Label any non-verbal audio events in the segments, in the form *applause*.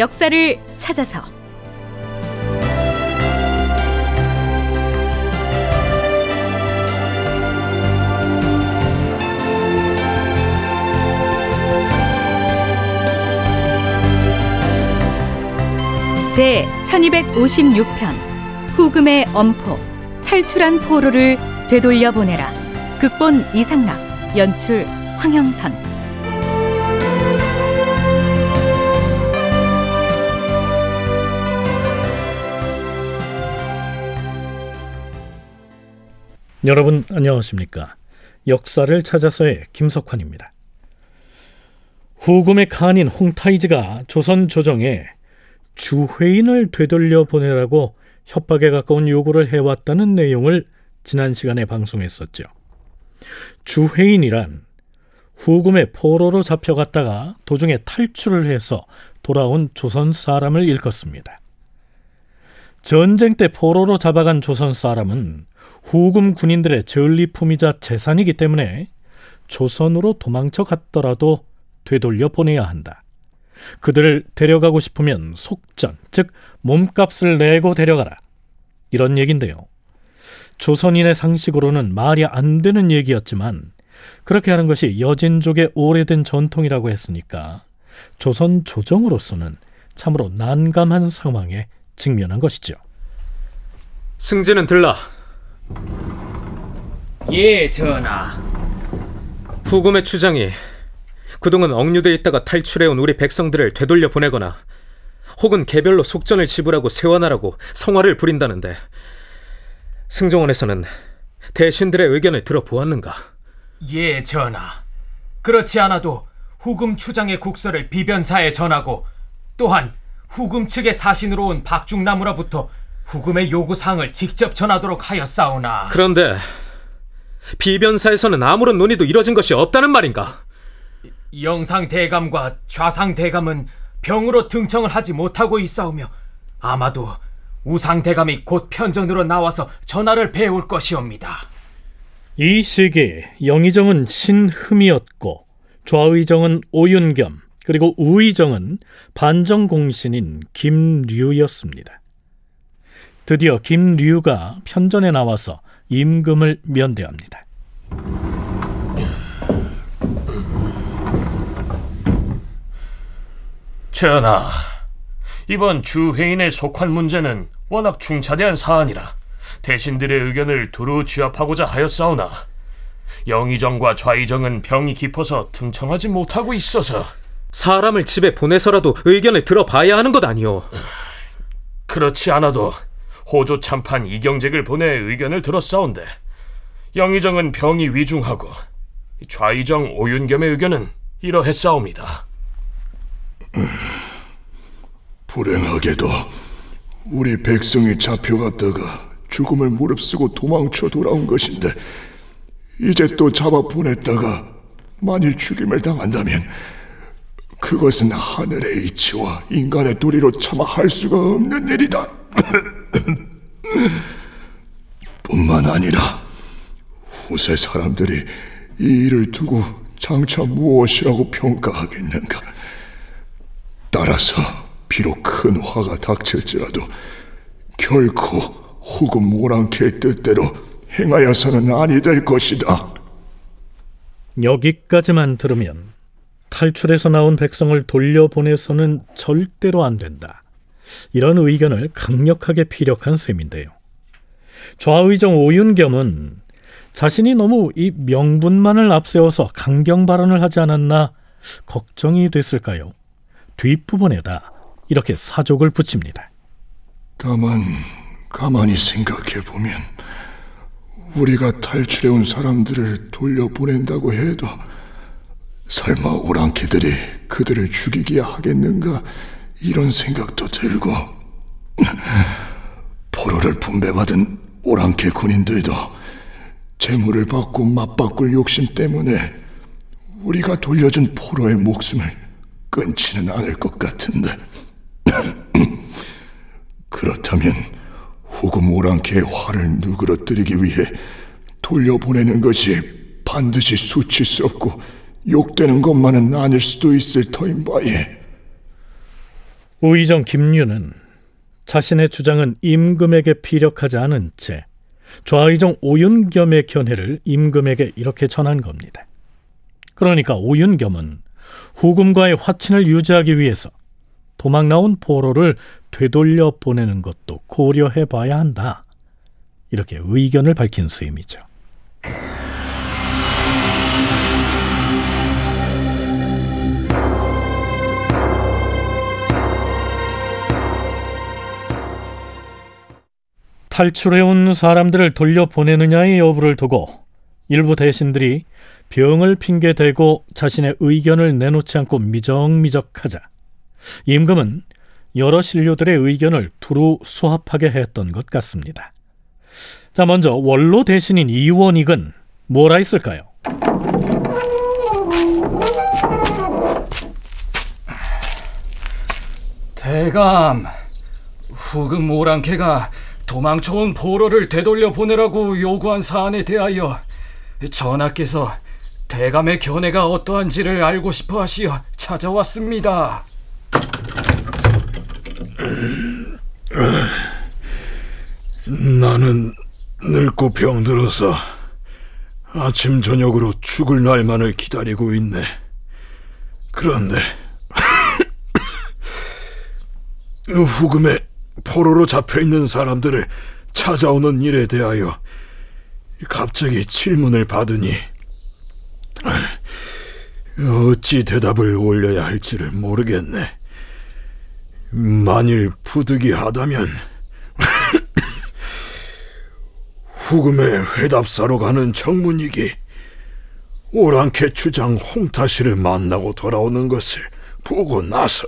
역사를 찾아서. 제 1256편 후금의 엄포 탈출한 포로를 되돌려 보내라. 극본 이상락 연출 황영선 여러분 안녕하십니까? 역사를 찾아서의 김석환입니다. 후금의 칸인 홍타이즈가 조선 조정에 주회인을 되돌려 보내라고 협박에 가까운 요구를 해왔다는 내용을 지난 시간에 방송했었죠. 주회인이란 후금의 포로로 잡혀갔다가 도중에 탈출을 해서 돌아온 조선 사람을 일컫습니다. 전쟁 때 포로로 잡아간 조선 사람은 후금 군인들의 전리품이자 재산이기 때문에 조선으로 도망쳐 갔더라도 되돌려 보내야 한다. 그들을 데려가고 싶으면 속전, 즉 몸값을 내고 데려가라. 이런 얘긴데요. 조선인의 상식으로는 말이 안 되는 얘기였지만 그렇게 하는 것이 여진족의 오래된 전통이라고 했으니까 조선 조정으로서는 참으로 난감한 상황에 직면한 것이죠. 승진은 들라. 예, 전하. 후금의 추장이 그동안 억류돼 있다가 탈출해온 우리 백성들을 되돌려 보내거나 혹은 개별로 속전을 지불하고 세원하라고 성화를 부린다는데 승정원에서는 대신들의 의견을 들어보았는가? 예, 전하. 그렇지 않아도 후금 추장의 국서를 비변사에 전하고 또한 후금 측의 사신으로 온 박중나무로부터 후금의 요구사항을 직접 전하도록 하였사오나 그런데 비변사에서는 아무런 논의도 이뤄진 것이 없다는 말인가? 영상 대감과 좌상 대감은 병으로 등청을 하지 못하고 있사오며 아마도 우상 대감이 곧 편전으로 나와서 전하를 배울 것이옵니다. 이 시기에 영의정은 신흠이었고 좌의정은 오윤겸 그리고 우의정은 반정 공신인 김류였습니다. 드디어 김류가 편전에 나와서 임금을 면대합니다. 전하, 이번 주회인에 속한 문제는 워낙 중차대한 사안이라 대신들의 의견을 두루 취합하고자 하였사오나 영의정과 좌의정은 병이 깊어서 등청하지 못하고 있어서 사람을 집에 보내서라도 의견을 들어봐야 하는 것 아니오. 그렇지 않아도 호조 참판 이경직을 보내 의견을 들었사온데 영의정은 병이 위중하고 좌의정 오윤겸의 의견은 이러했사옵니다. 불행하게도 우리 백성이 잡혀갔다가 죽음을 무릅쓰고 도망쳐 돌아온 것인데 이제 또 잡아 보냈다가 만일 죽임을 당한다면 그것은 하늘의 이치와 인간의 도리로 차마 할 수가 없는 일이다. *clears throat* 뿐만 아니라 후세 사람들이 이 일을 두고 장차 무엇이라고 평가하겠는가. 따라서 비록 큰 화가 닥칠지라도 결코 후금 모랑케의 뜻대로 행하여서는 아니 될 것이다. 여기까지만 들으면 탈출해서 나온 백성을 돌려보내서는 절대로 안 된다. 이런 의견을 강력하게 피력한 셈인데요. 좌의정 오윤겸은 자신이 너무 이 명분만을 앞세워서 강경 발언을 하지 않았나 걱정이 됐을까요? 뒷부분에다 이렇게 사족을 붙입니다. 다만 가만히 생각해 보면 우리가 탈출해 온 사람들을 돌려보낸다고 해도 설마 오랑캐들이 그들을 죽이기야 하겠는가? 이런 생각도 들고. *laughs* 포로를 분배받은 오랑캐 군인들도 재물을 받고 맞바꿀 욕심 때문에 우리가 돌려준 포로의 목숨을 끊지는 않을 것 같은데. *clears throat* 그렇다면 후금 오랑캐의 화를 누그러뜨리기 위해 돌려보내는 것이 반드시 수치스럽고 욕되는 것만은 아닐 수도 있을 터인 바에 우의정 김유는 자신의 주장은 임금에게 피력하지 않은 채 좌의정 오윤겸의 견해를 임금에게 이렇게 전한 겁니다. 그러니까 오윤겸은 후금과의 화친을 유지하기 위해서 도망 나온 포로를 되돌려 보내는 것도 고려해 봐야 한다. 이렇게 의견을 밝힌 셈이죠. 탈출해온 사람들을 돌려보내느냐의 여부를 두고 일부 대신들이 병을 핑계대고 자신의 의견을 내놓지 않고 미적미적하자 임금은 여러 신료들의 의견을 두루 수합하게 했던 것 같습니다. 자, 먼저 원로 대신인 이원익은 뭐라 했을까요? 대감, 후금 오랑캐가 도망쳐온 보로를 되돌려 보내라고 요구한 사안에 대하여 전하께서 대감의 견해가 어떠한지를 알고 싶어 하시어 찾아왔습니다. 나는 늙고 병들어서 아침 저녁으로 죽을 날만을 기다리고 있네. 그런데 *coughs* 후금에 포로로 잡혀 있는 사람들을 찾아오는 일에 대하여 갑자기 질문을 받으니 어찌 대답을 올려야 할지를 모르겠네. 만일 부득이하다면 *coughs* 후금의 회답사로 가는 정문익이 오랑캐 주장 홍타시를 만나고 돌아오는 것을 보고 나서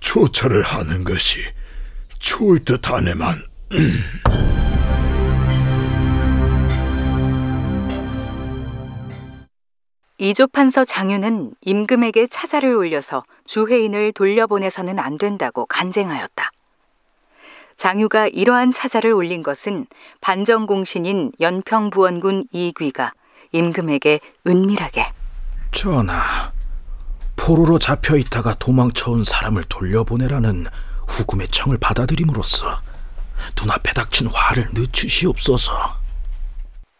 조처를 하는 것이 좋을 듯하네만. 이조판서 장유는 임금에게 차자를 올려서 주회인을 돌려보내서는 안 된다고 간쟁하였다. 장유가 이러한 차자를 올린 것은 반정공신인 연평부원군 이귀가 임금에게 은밀하게 전하, 포로로 잡혀 있다가 도망쳐온 사람을 돌려보내라는 후금의 청을 받아들임으로써 눈앞에 닥친 화를 늦추시옵소서.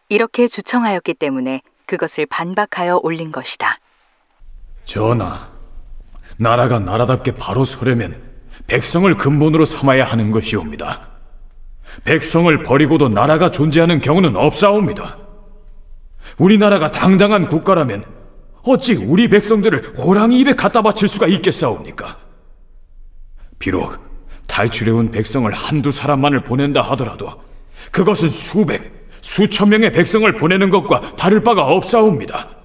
이렇게 주청하였기 때문에 그것을 반박하여 올린 것이다. 전하, 나라가 나라답게 바로 서려면 백성을 근본으로 삼아야 하는 것이옵니다. 백성을 버리고도 나라가 존재하는 경우는 없사옵니다. 우리나라가 당당한 국가라면 어찌 우리 백성들을 호랑이 입에 갖다 바칠 수가 있겠사옵니까? 비록 탈출해온 백성을 한두 사람만을 보낸다 하더라도 그것은 수백, 수천 명의 백성을 보내는 것과 다를 바가 없사옵니다.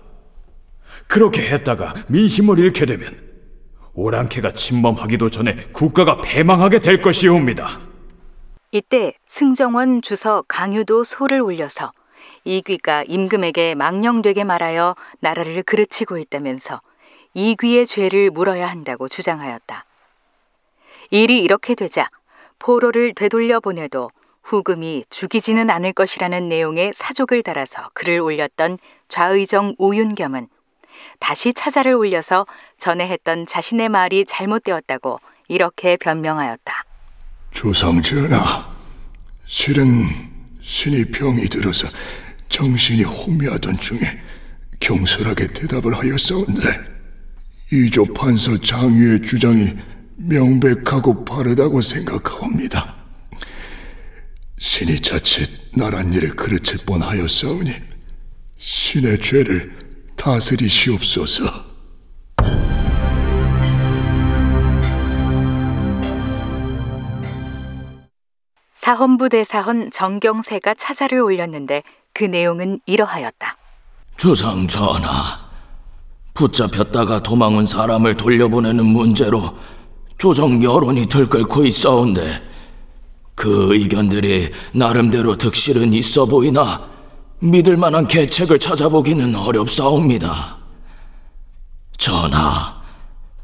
그렇게 했다가 민심을 잃게 되면 오랑캐가 침범하기도 전에 국가가 패망하게 될 것이옵니다. 이때 승정원 주서 강유도 소를 올려서 이귀가 임금에게 망령되게 말하여 나라를 그르치고 있다면서 이귀의 죄를 물어야 한다고 주장하였다. 일이 이렇게 되자 포로를 되돌려 보내도 후금이 죽이지는 않을 것이라는 내용의 사족을 달아서 글을 올렸던 좌의정 오윤겸은 다시 차자를 올려서 전에 했던 자신의 말이 잘못되었다고 이렇게 변명하였다. 조상 전하, 실은 신이 병이 들어서 정신이 혼미하던 중에 경솔하게 대답을 하였사온데 이조 판서 장유의 주장이 명백하고 바르다고 생각하옵니다. 신이 자칫 나란 일을 그르칠 뻔하였사오니 신의 죄를 다스리시옵소서. 사헌부 대사헌 정경세가 차자를 올렸는데 그 내용은 이러하였다. 주상 전하, 붙잡혔다가 도망온 사람을 돌려보내는 문제로 조정 여론이 들끓고 있어온데 그 의견들이 나름대로 득실은 있어 보이나 믿을 만한 계책을 찾아보기는 어렵사옵니다. 전하,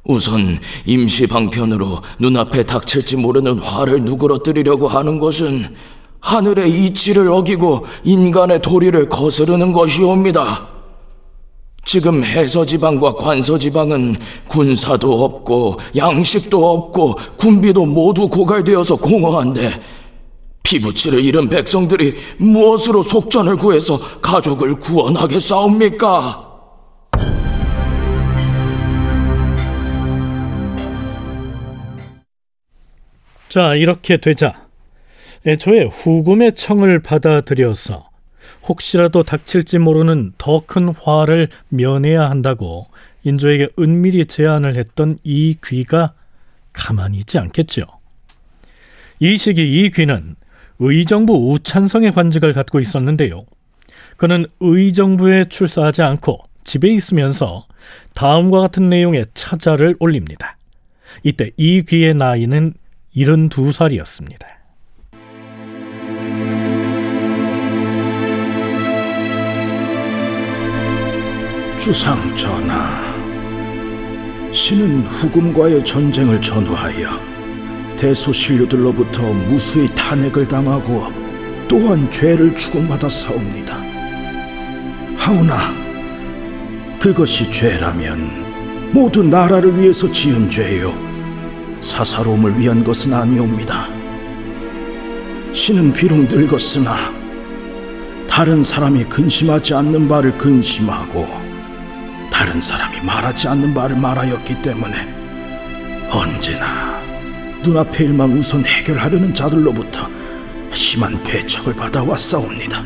우선 임시 방편으로 눈앞에 닥칠지 모르는 화를 누그러뜨리려고 하는 것은 하늘의 이치를 어기고 인간의 도리를 거스르는 것이옵니다. 지금 해서지방과 관서지방은 군사도 없고 양식도 없고 군비도 모두 고갈되어서 공허한데 피부치를 잃은 백성들이 무엇으로 속전을 구해서 가족을 구원하겠사옵니까? 자, 이렇게 되자 애초에 후금의 청을 받아들여서 혹시라도 닥칠지 모르는 더 큰 화를 면해야 한다고 인조에게 은밀히 제안을 했던 이 귀가 가만히 있지 않겠죠. 이 시기 이 귀는 의정부 우찬성의 관직을 갖고 있었는데요. 그는 의정부에 출사하지 않고 집에 있으면서 다음과 같은 내용의 차자를 올립니다. 이때 이 귀의 나이는 72살이었습니다. 주상 전하, 신은 후금과의 전쟁을 전후하여 대소신료들로부터 무수히 탄핵을 당하고 또한 죄를 추궁받아 싸웁니다. 하오나 그것이 죄라면 모두 나라를 위해서 지은 죄요 사사로움을 위한 것은 아니옵니다. 신은 비록 늙었으나 다른 사람이 근심하지 않는 바를 근심하고 다른 사람이 말하지 않는 바를 말하였기 때문에 언제나 눈앞의 일만 우선 해결하려는 자들로부터 심한 배척을 받아왔사옵니다.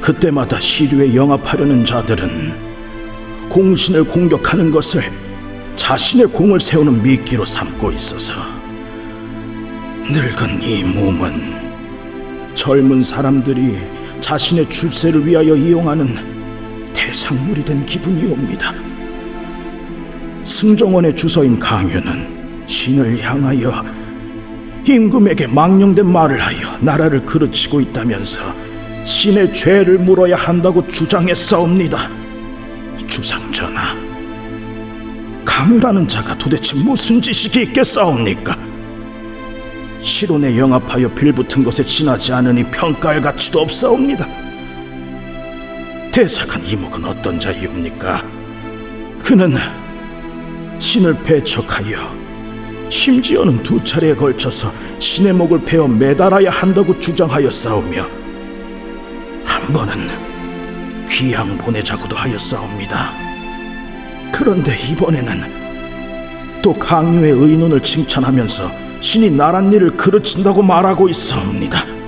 그때마다 시류에 영합하려는 자들은 공신을 공격하는 것을 자신의 공을 세우는 미끼로 삼고 있어서 늙은 이 몸은 젊은 사람들이 자신의 출세를 위하여 이용하는 대상물이 된 기분이 옵니다. 승정원의 주서인 강유는 신을 향하여 임금에게 망령된 말을 하여 나라를 그르치고 있다면서 신의 죄를 물어야 한다고 주장했사옵니다. 주상전하, 강유라는 자가 도대체 무슨 지식이 있겠사옵니까? 실온에 영합하여 빌붙은 것에 지나지 않으니 평가할 가치도 없사옵니다. 대사관 이목은 어떤 자이옵니까? 그는 신을 배척하여 심지어는 두 차례에 걸쳐서 신의 목을 베어 매달아야 한다고 주장하여 싸우며 한 번은 귀양 보내자고도 하였사옵니다. 그런데 이번에는 또 강유의 의논을 칭찬하면서 신이 나란 일을 그르친다고 말하고 있사옵니다.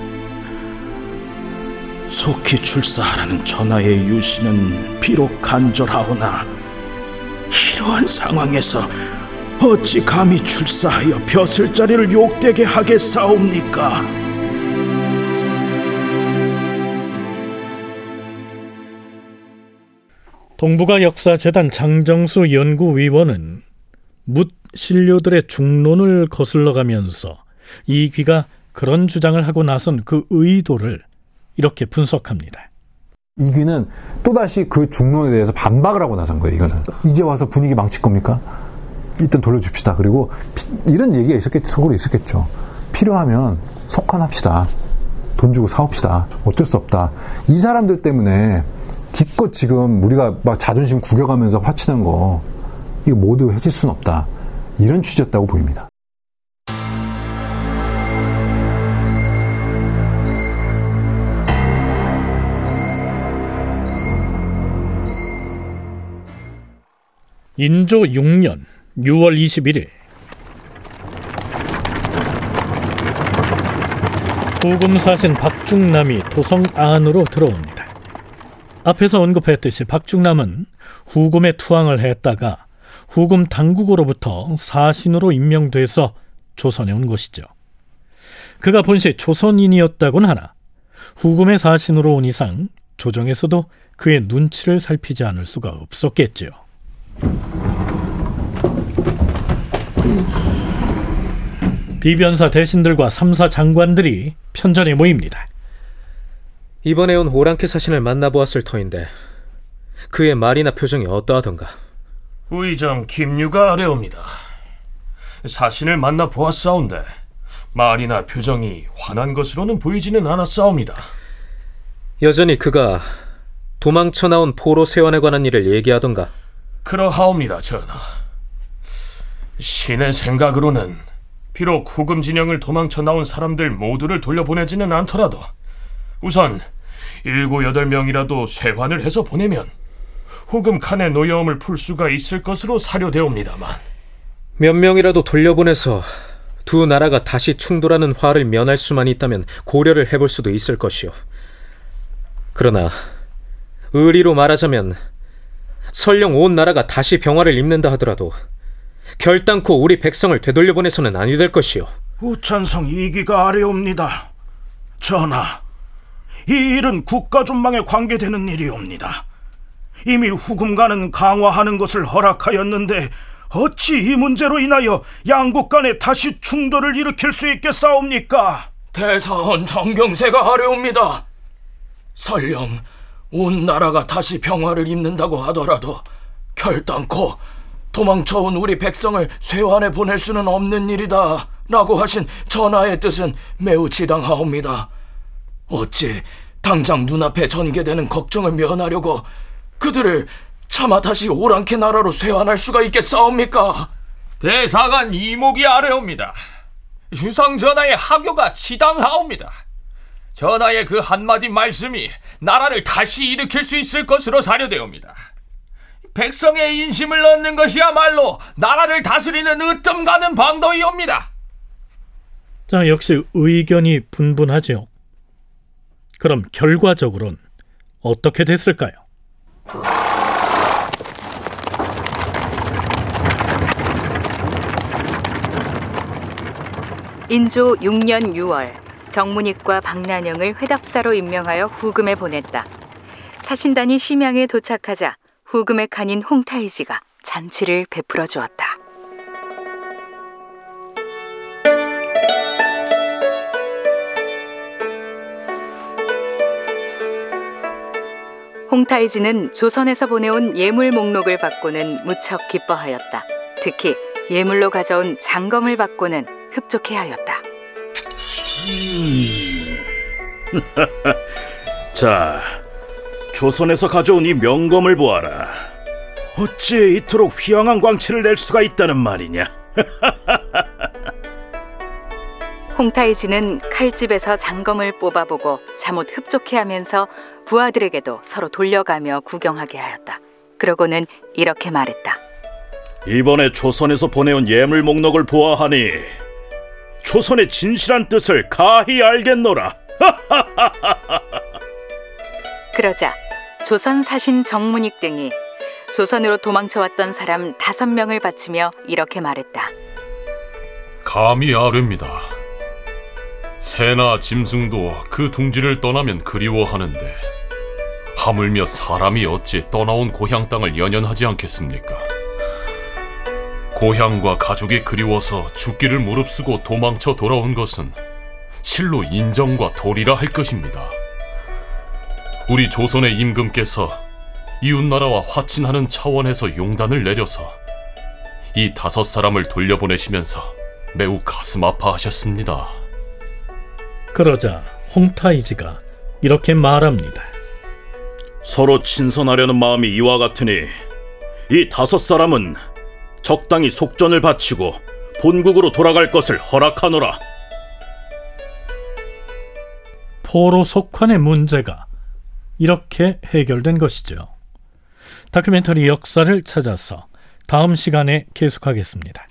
속히 출사하라는 전하의 유신은 비록 간절하오나 이러한 상황에서 어찌 감히 출사하여 벼슬 자리를 욕되게 하겠사옵니까? 동북아 역사재단 장정수 연구위원은 묻 신료들의 중론을 거슬러 가면서 이 귀가 그런 주장을 하고 나선 그 의도를 이렇게 분석합니다. 이귀는 또다시 그 중론에 대해서 반박을 하고 나선 거예요, 이거는. 이제 와서 분위기 망칠 겁니까? 일단 돌려줍시다. 그리고 이런 얘기가 있었겠, 속으로 있었겠죠. 필요하면 속환합시다. 돈 주고 사옵시다. 어쩔 수 없다. 이 사람들 때문에 기껏 지금 우리가 막 자존심 구겨가면서 화치는 거, 이거 모두 해칠 수는 없다. 이런 취지였다고 보입니다. 인조 6년 6월 21일 후금사신 박중남이 도성 안으로 들어옵니다. 앞에서 언급했듯이 박중남은 후금에 투항을 했다가 후금 당국으로부터 사신으로 임명돼서 조선에 온 것이죠. 그가 본시 조선인이었다곤 하나 후금의 사신으로 온 이상 조정에서도 그의 눈치를 살피지 않을 수가 없었겠지요. 비변사 대신들과 삼사 장관들이 편전에 모입니다. 이번에 온 오랑캐 사신을 만나보았을 터인데 그의 말이나 표정이 어떠하던가? 의정 김유가 아래옵니다. 사신을 만나 보았사온데 말이나 표정이 환한 것으로는 보이지는 않았사옵니다. 여전히 그가 도망쳐 나온 포로 세원에 관한 일을 얘기하던가. 그러하옵니다, 전하. 신의 생각으로는 비록 후금 진영을 도망쳐 나온 사람들 모두를 돌려보내지는 않더라도 우선 일곱 여덟 명이라도 쇄환을 해서 보내면 후금 칸의 노여움을 풀 수가 있을 것으로 사료되옵니다만 몇 명이라도 돌려보내서 두 나라가 다시 충돌하는 화를 면할 수만 있다면 고려를 해볼 수도 있을 것이오. 그러나 의리로 말하자면 설령 온 나라가 다시 병화를 입는다 하더라도 결단코 우리 백성을 되돌려보내서는 아니 될 것이오. 우찬성 이기가 아래옵니다. 전하, 이 일은 국가 존망에 관계되는 일이옵니다. 이미 후금과는 강화하는 것을 허락하였는데 어찌 이 문제로 인하여 양국 간에 다시 충돌을 일으킬 수 있겠사옵니까? 대사원 정경세가 아뢰옵니다. 설령 온 나라가 다시 평화를 입는다고 하더라도 결단코 도망쳐온 우리 백성을 쇄환해 보낼 수는 없는 일이다 라고 하신 전하의 뜻은 매우 지당하옵니다. 어찌 당장 눈앞에 전개되는 걱정을 면하려고 그들을 차마 다시 오랑캐 나라로 쇄환할 수가 있겠사옵니까? 대사관 이목이 아래옵니다. 주상 전하의 하교가 지당하옵니다. 전하의 그 한마디 말씀이 나라를 다시 일으킬 수 있을 것으로 사료되옵니다. 백성의 인심을 얻는 것이야말로 나라를 다스리는 으뜸 가는 방도이옵니다. 자, 역시 의견이 분분하죠. 그럼 결과적으로는 어떻게 됐을까요? 인조 6년 6월 정문익과 박난영을 회답사로 임명하여 후금에 보냈다. 사신단이 심양에 도착하자 후금의 칸인 홍타이지가 잔치를 베풀어 주었다. 홍타이지는 조선에서 보내온 예물 목록을 받고는 무척 기뻐하였다. 특히 예물로 가져온 장검을 받고는 흡족해하였다. *laughs* 자, 조선에서 가져온 이 명검을 보아라. 어찌 이토록 휘황한 광채를 낼 수가 있다는 말이냐? *laughs* 홍타이지는 칼집에서 장검을 뽑아보고 잠옷 흡족해하면서 부하들에게도 서로 돌려가며 구경하게 하였다. 그러고는 이렇게 말했다. 이번에 조선에서 보내온 예물 목록을 보아하니 조선의 진실한 뜻을 가히 알겠노라. *laughs* 그러자 조선 사신 정문익 등이 조선으로 도망쳐왔던 사람 다섯 명을 바치며 이렇게 말했다. 감히 아뢰입니다. 새나 짐승도 그 둥지를 떠나면 그리워하는데 하물며 사람이 어찌 떠나온 고향 땅을 연연하지 않겠습니까? 고향과 가족이 그리워서 죽기를 무릅쓰고 도망쳐 돌아온 것은 실로 인정과 도리라 할 것입니다. 우리 조선의 임금께서 이웃나라와 화친하는 차원에서 용단을 내려서 이 다섯 사람을 돌려보내시면서 매우 가슴 아파하셨습니다. 그러자 홍타이지가 이렇게 말합니다. 서로 친선하려는 마음이 이와 같으니 이 다섯 사람은 적당히 속전을 바치고 본국으로 돌아갈 것을 허락하노라. 포로 속환의 문제가 이렇게 해결된 것이죠. 다큐멘터리 역사를 찾아서 다음 시간에 계속하겠습니다.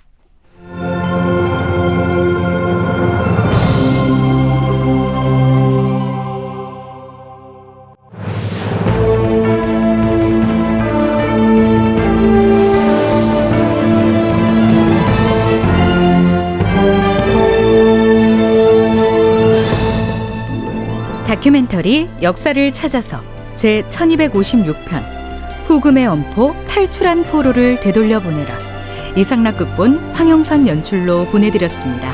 다큐멘터리 역사를 찾아서 제 1256편 후금의 엄포 탈출한 포로를 되돌려 보내라 이상락 극본 황영선 연출로 보내드렸습니다.